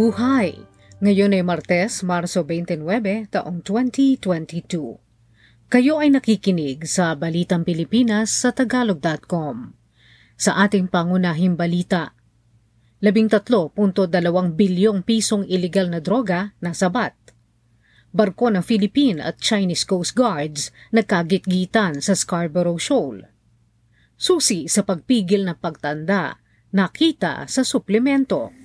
Mabuhay! Ngayon ay Martes, Marso 29, taong 2022. Kayo ay nakikinig sa Balitang Pilipinas sa Tagalog.com. Sa ating pangunahing balita, 13.2 bilyong pisong iligal na droga na sabat. Barko ng Philippine at Chinese Coast Guards nagkagitgitan sa Scarborough Shoal. Susi sa pagpigil ng pagtanda, nakita sa suplemento.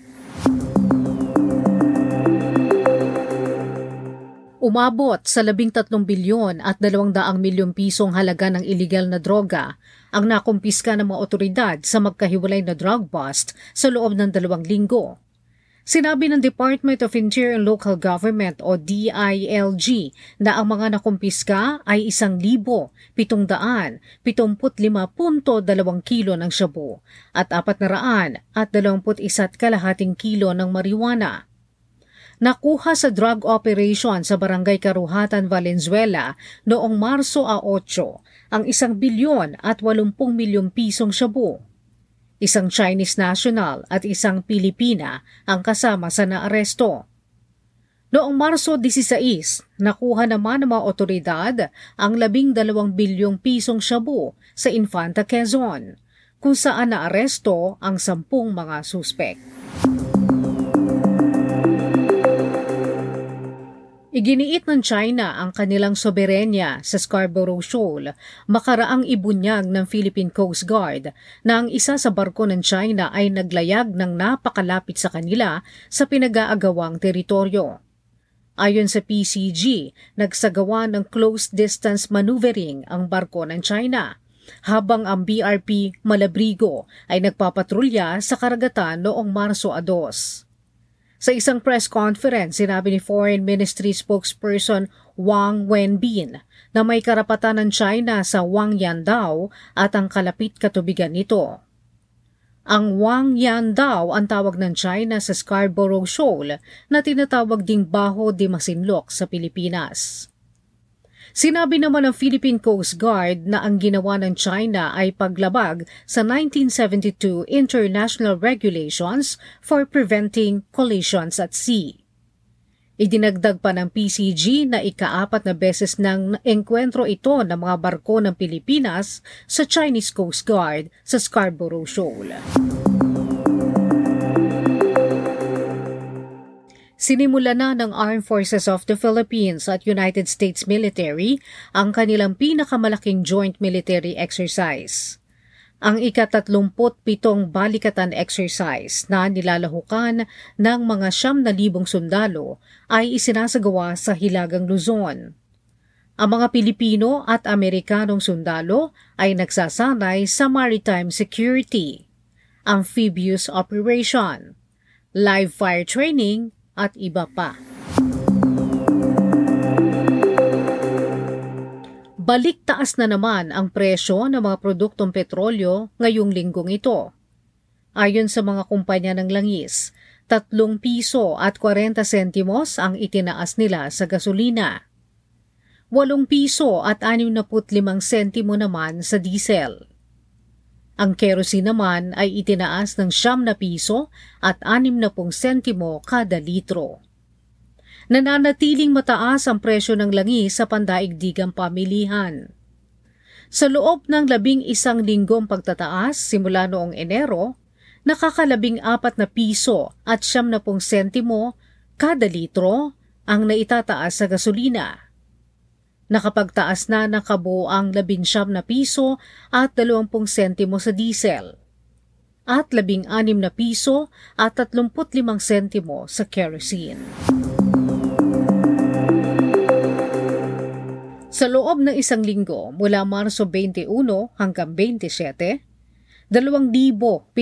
Umabot sa 13 bilyon at 200 milyong pisong halaga ng iligal na droga ang nakumpiska ng mga otoridad sa magkahiwalay na drug bust sa loob ng dalawang linggo. Sinabi ng Department of Interior and Local Government o DILG na ang mga nakumpiska ay 1,775.2 kilo ng shabu at 400 at 21 kalahating kilo ng marijuana nakuha sa drug operation sa Barangay Karuhatan, Valenzuela noong Marso a 8 ang isang bilyon at 80 milyong pisong shabu. Isang Chinese national at isang Pilipina ang kasama sa naaresto. Noong Marso 16, nakuha naman ng mga otoridad ang 12 bilyong pisong shabu sa Infanta Quezon, kung saan naaresto ang sampung mga suspek. Iginiit ng China ang kanilang soberenya sa Scarborough Shoal makaraang ibunyag ng Philippine Coast Guard na ang isa sa barko ng China ay naglayag ng napakalapit sa kanila sa pinag-aagawang teritoryo. Ayon sa PCG, nagsagawa ng close distance maneuvering ang barko ng China habang ang BRP Malabrigo ay nagpapatrolya sa karagatan noong Marso 2. Sa isang press conference, sinabi ni Foreign Ministry spokesperson Wang Wenbin na may karapatan ng China sa Wang Yan daw at ang kalapit katubigan nito. Ang Wang Yan daw ang tawag ng China sa Scarborough Shoal na tinatawag ding Baho de Masinloc sa Pilipinas. Sinabi naman ng Philippine Coast Guard na ang ginawa ng China ay paglabag sa 1972 International Regulations for Preventing Collisions at Sea. Idinagdag pa ng PCG na ikaapat na beses ng engkwentro ito ng mga barko ng Pilipinas sa Chinese Coast Guard sa Scarborough Shoal. Sinimula na ng Armed Forces of the Philippines at United States Military ang kanilang pinakamalaking joint military exercise. Ang ikatatlumput pitong balikatan exercise na nilalahukan ng mga siyam na libong sundalo ay isinasagawa sa Hilagang Luzon. Ang mga Pilipino at Amerikanong sundalo ay nagsasanay sa maritime security, amphibious operation, live fire training at iba pa. Balik taas na naman ang presyo ng mga produktong petrolyo ngayong linggong ito. Ayon sa mga kumpanya ng langis, 3 piso at 40 sentimos ang itinaas nila sa gasolina. 8 piso at 65 sentimo naman sa diesel. Ang kerosene naman ay itinaas ng siyam na piso at anim na pong sentimo kada litro. Nananatiling mataas ang presyo ng langis sa pandaigdigang pamilihan. Sa loob ng labing isang linggong pagtataas simula noong Enero, nakakalabing apat na piso at siyam na pong sentimo kada litro ang naitataas sa gasolina Nakapagtaas na ng kabuang 19 na piso at 20 sentimo sa diesel at 16 na piso at 35 sentimo sa kerosene. Sa loob ng isang linggo mula Marso 21 hanggang 27, 2,726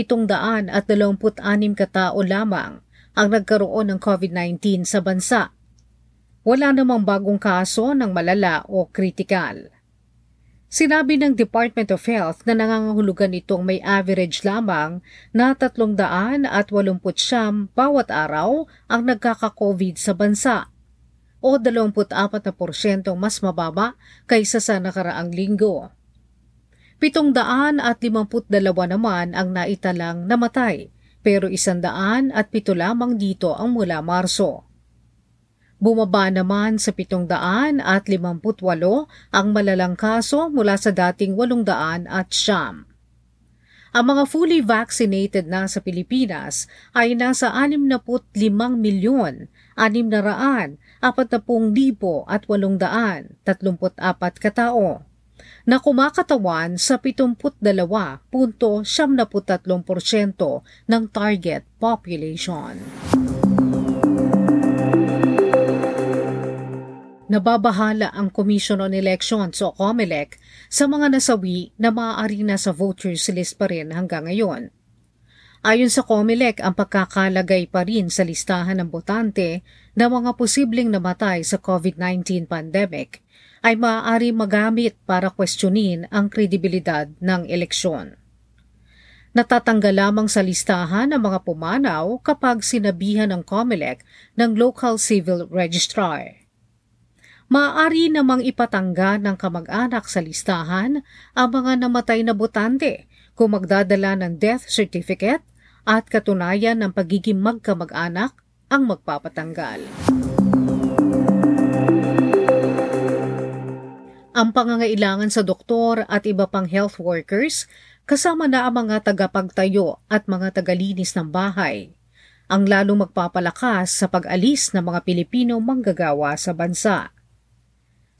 katao lamang ang nagkaroon ng COVID-19 sa bansa wala namang bagong kaso ng malala o kritikal. Sinabi ng Department of Health na nangangahulugan itong may average lamang na 300 at 80 bawat araw ang nagkaka-COVID sa bansa o 24% mas mababa kaysa sa nakaraang linggo. 752 naman ang naitalang namatay pero isandaan at pito lamang dito ang mula Marso. Bumaba naman sa 700 at 58 ang malalang kaso mula sa dating 800 at siyam. Ang mga fully vaccinated na sa Pilipinas ay nasa 65 milyon 600 40,000 at 834 katao na kumakatawan sa 72.73% ng target population. Nababahala ang Commission on Elections o COMELEC sa mga nasawi na maaari na sa voters list pa rin hanggang ngayon. Ayon sa COMELEC, ang pagkakalagay pa rin sa listahan ng botante na mga posibleng namatay sa COVID-19 pandemic ay maaari magamit para questionin ang kredibilidad ng eleksyon. Natatanggal lamang sa listahan ang mga pumanaw kapag sinabihan ng COMELEC ng local civil registrar maaari namang ipatangga ng kamag-anak sa listahan ang mga namatay na botante kung magdadala ng death certificate at katunayan ng pagiging magkamag-anak ang magpapatanggal. Ang pangangailangan sa doktor at iba pang health workers kasama na ang mga tagapagtayo at mga tagalinis ng bahay ang lalong magpapalakas sa pag-alis ng mga Pilipino manggagawa sa bansa.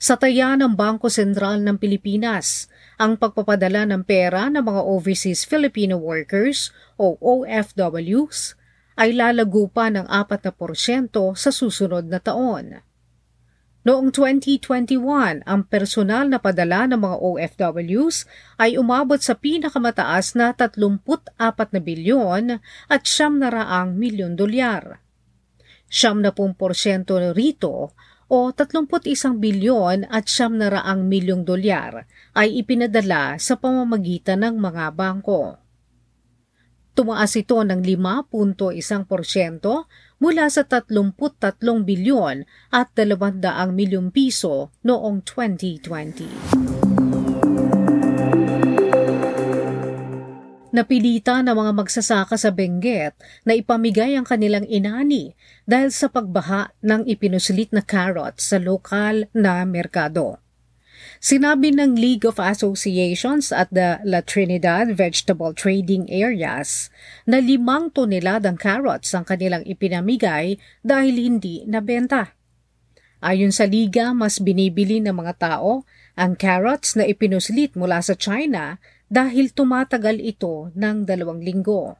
Sa taya ng Bangko Sentral ng Pilipinas, ang pagpapadala ng pera ng mga Overseas Filipino Workers o OFWs ay lalago pa ng 4% sa susunod na taon. Noong 2021, ang personal na padala ng mga OFWs ay umabot sa pinakamataas na 34 na bilyon at siyam na raang milyon dolyar. Siyam na porsyento rito o 31 bilyon at siyam na raang milyong dolyar ay ipinadala sa pamamagitan ng mga bangko. Tumaas ito ng 5.1% mula sa 33 bilyon at 200 milyong piso noong 2020. Napilitan ng mga magsasaka sa Benguet na ipamigay ang kanilang inani dahil sa pagbaha ng ipinuslit na carrot sa lokal na merkado. Sinabi ng League of Associations at the La Trinidad Vegetable Trading Areas na limang toneladang carrots ang kanilang ipinamigay dahil hindi nabenta. Ayon sa liga, mas binibili ng mga tao ang carrots na ipinuslit mula sa China dahil tumatagal ito ng dalawang linggo.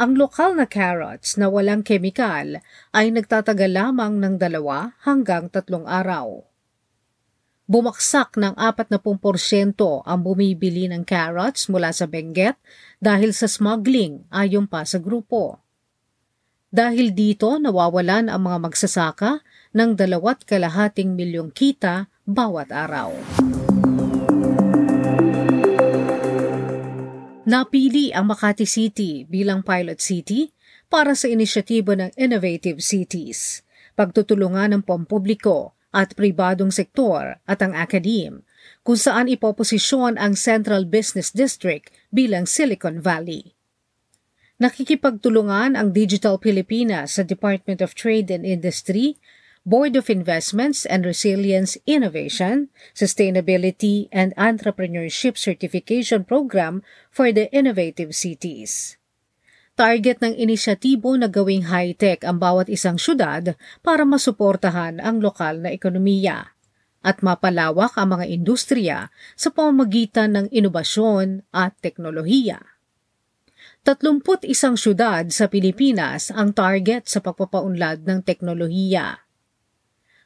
Ang lokal na carrots na walang kemikal ay nagtatagal lamang ng dalawa hanggang tatlong araw. Bumaksak ng 40% ang bumibili ng carrots mula sa Benguet dahil sa smuggling ayon pa sa grupo. Dahil dito nawawalan ang mga magsasaka ng dalawat kalahating milyong kita bawat araw. Napili ang Makati City bilang pilot city para sa inisyatibo ng Innovative Cities, pagtutulungan ng pampubliko at pribadong sektor at ang academe kung saan ipoposisyon ang Central Business District bilang Silicon Valley. Nakikipagtulungan ang Digital Pilipinas sa Department of Trade and Industry Board of Investments and Resilience Innovation, Sustainability and Entrepreneurship Certification Program for the Innovative Cities. Target ng inisyatibo na gawing high-tech ang bawat isang syudad para masuportahan ang lokal na ekonomiya at mapalawak ang mga industriya sa pamamagitan ng inobasyon at teknolohiya. 31 syudad sa Pilipinas ang target sa pagpapaunlad ng teknolohiya.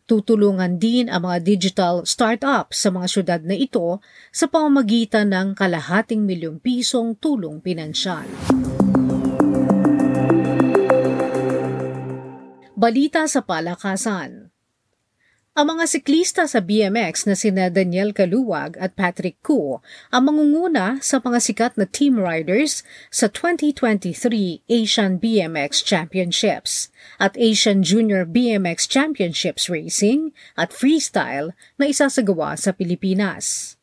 Tutulungan din ang mga digital startup sa mga syudad na ito sa pamamagitan ng kalahating milyong pisong tulong pinansyal. Balita sa palakasan ang mga siklista sa BMX na sina Daniel Kaluwag at Patrick Koo ang mangunguna sa mga sikat na team riders sa 2023 Asian BMX Championships at Asian Junior BMX Championships Racing at Freestyle na isasagawa sa Pilipinas.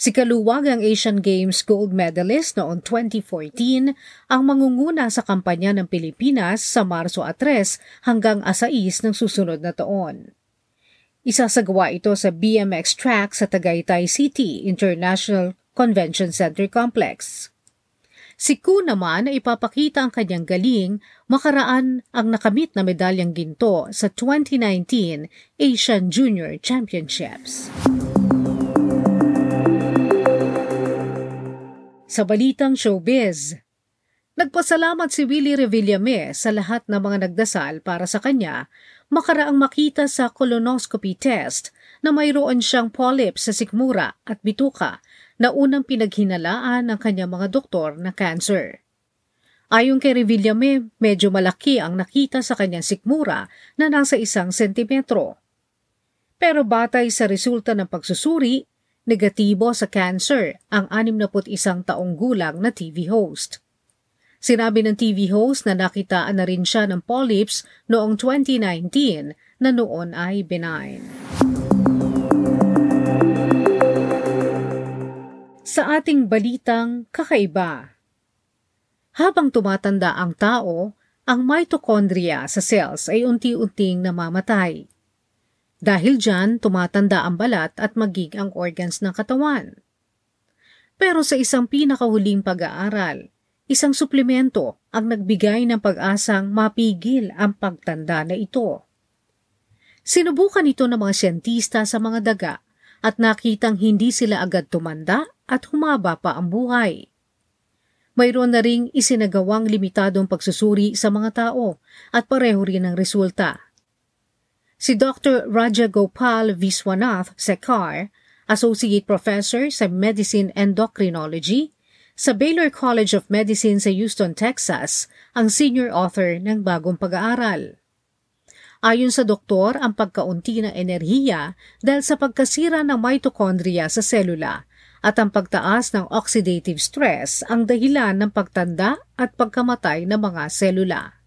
Si Kaluwag ang Asian Games gold medalist noong 2014 ang mangunguna sa kampanya ng Pilipinas sa Marso 3 hanggang 6 ng susunod na taon. Isasagawa ito sa BMX track sa Tagaytay City International Convention Center Complex. Si Ku naman ay ipapakita ang kanyang galing makaraan ang nakamit na medalyang ginto sa 2019 Asian Junior Championships. Sa balitang showbiz, Nagpasalamat si Willie Revillame sa lahat ng mga nagdasal para sa kanya makaraang makita sa colonoscopy test na mayroon siyang polyps sa sikmura at bituka na unang pinaghinalaan ng kanyang mga doktor na cancer. Ayon kay Revillame, medyo malaki ang nakita sa kanyang sikmura na nasa isang sentimetro. Pero batay sa resulta ng pagsusuri, negatibo sa cancer ang 61 taong gulang na TV host. Sinabi ng TV host na nakitaan na rin siya ng polyps noong 2019 na noon ay benign. Sa ating balitang kakaiba, habang tumatanda ang tao, ang mitochondria sa cells ay unti-unting namamatay. Dahil dyan, tumatanda ang balat at magig ang organs ng katawan. Pero sa isang pinakahuling pag-aaral, isang suplemento ang nagbigay ng pag-asang mapigil ang pagtanda na ito. Sinubukan ito ng mga siyentista sa mga daga at nakitang hindi sila agad tumanda at humaba pa ang buhay. Mayroon na ring isinagawang limitadong pagsusuri sa mga tao at pareho rin ang resulta. Si Dr. Raja Gopal Viswanath Sekar, Associate Professor sa Medicine Endocrinology sa Baylor College of Medicine sa Houston, Texas, ang senior author ng bagong pag-aaral. Ayon sa doktor, ang pagkaunti ng enerhiya dahil sa pagkasira ng mitochondria sa selula at ang pagtaas ng oxidative stress ang dahilan ng pagtanda at pagkamatay ng mga selula.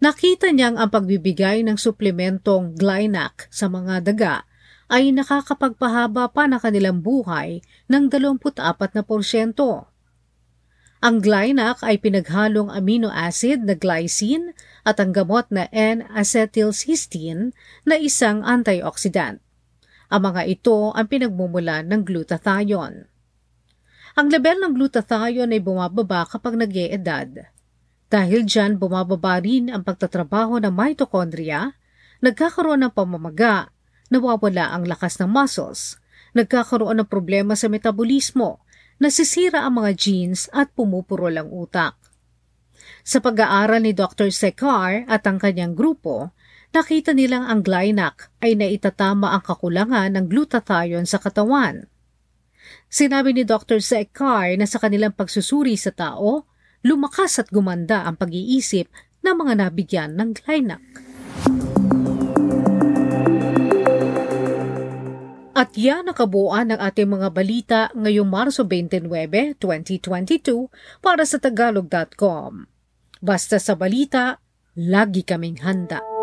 Nakita niyang ang pagbibigay ng suplementong Glynac sa mga daga ay nakakapagpahaba pa na kanilang buhay ng 24 na porsyento. Ang Glynac ay pinaghalong amino acid na glycine at ang gamot na N-acetylcysteine na isang antioxidant. Ang mga ito ang pinagmumulan ng glutathione. Ang level ng glutathione ay bumababa kapag nag edad dahil dyan bumababa rin ang pagtatrabaho ng mitochondria, nagkakaroon ng pamamaga, nawawala ang lakas ng muscles, nagkakaroon ng problema sa metabolismo, nasisira ang mga genes at pumupurol ang utak. Sa pag-aaral ni Dr. Sekar at ang kanyang grupo, nakita nilang ang Glynac ay naitatama ang kakulangan ng glutathione sa katawan. Sinabi ni Dr. Sekar na sa kanilang pagsusuri sa tao, lumakas at gumanda ang pag-iisip ng mga nabigyan ng Glynac. At yan nakabuuan ng ating mga balita ngayong Marso 29, 2022 para sa Tagalog.com. Basta sa balita, lagi kaming handa.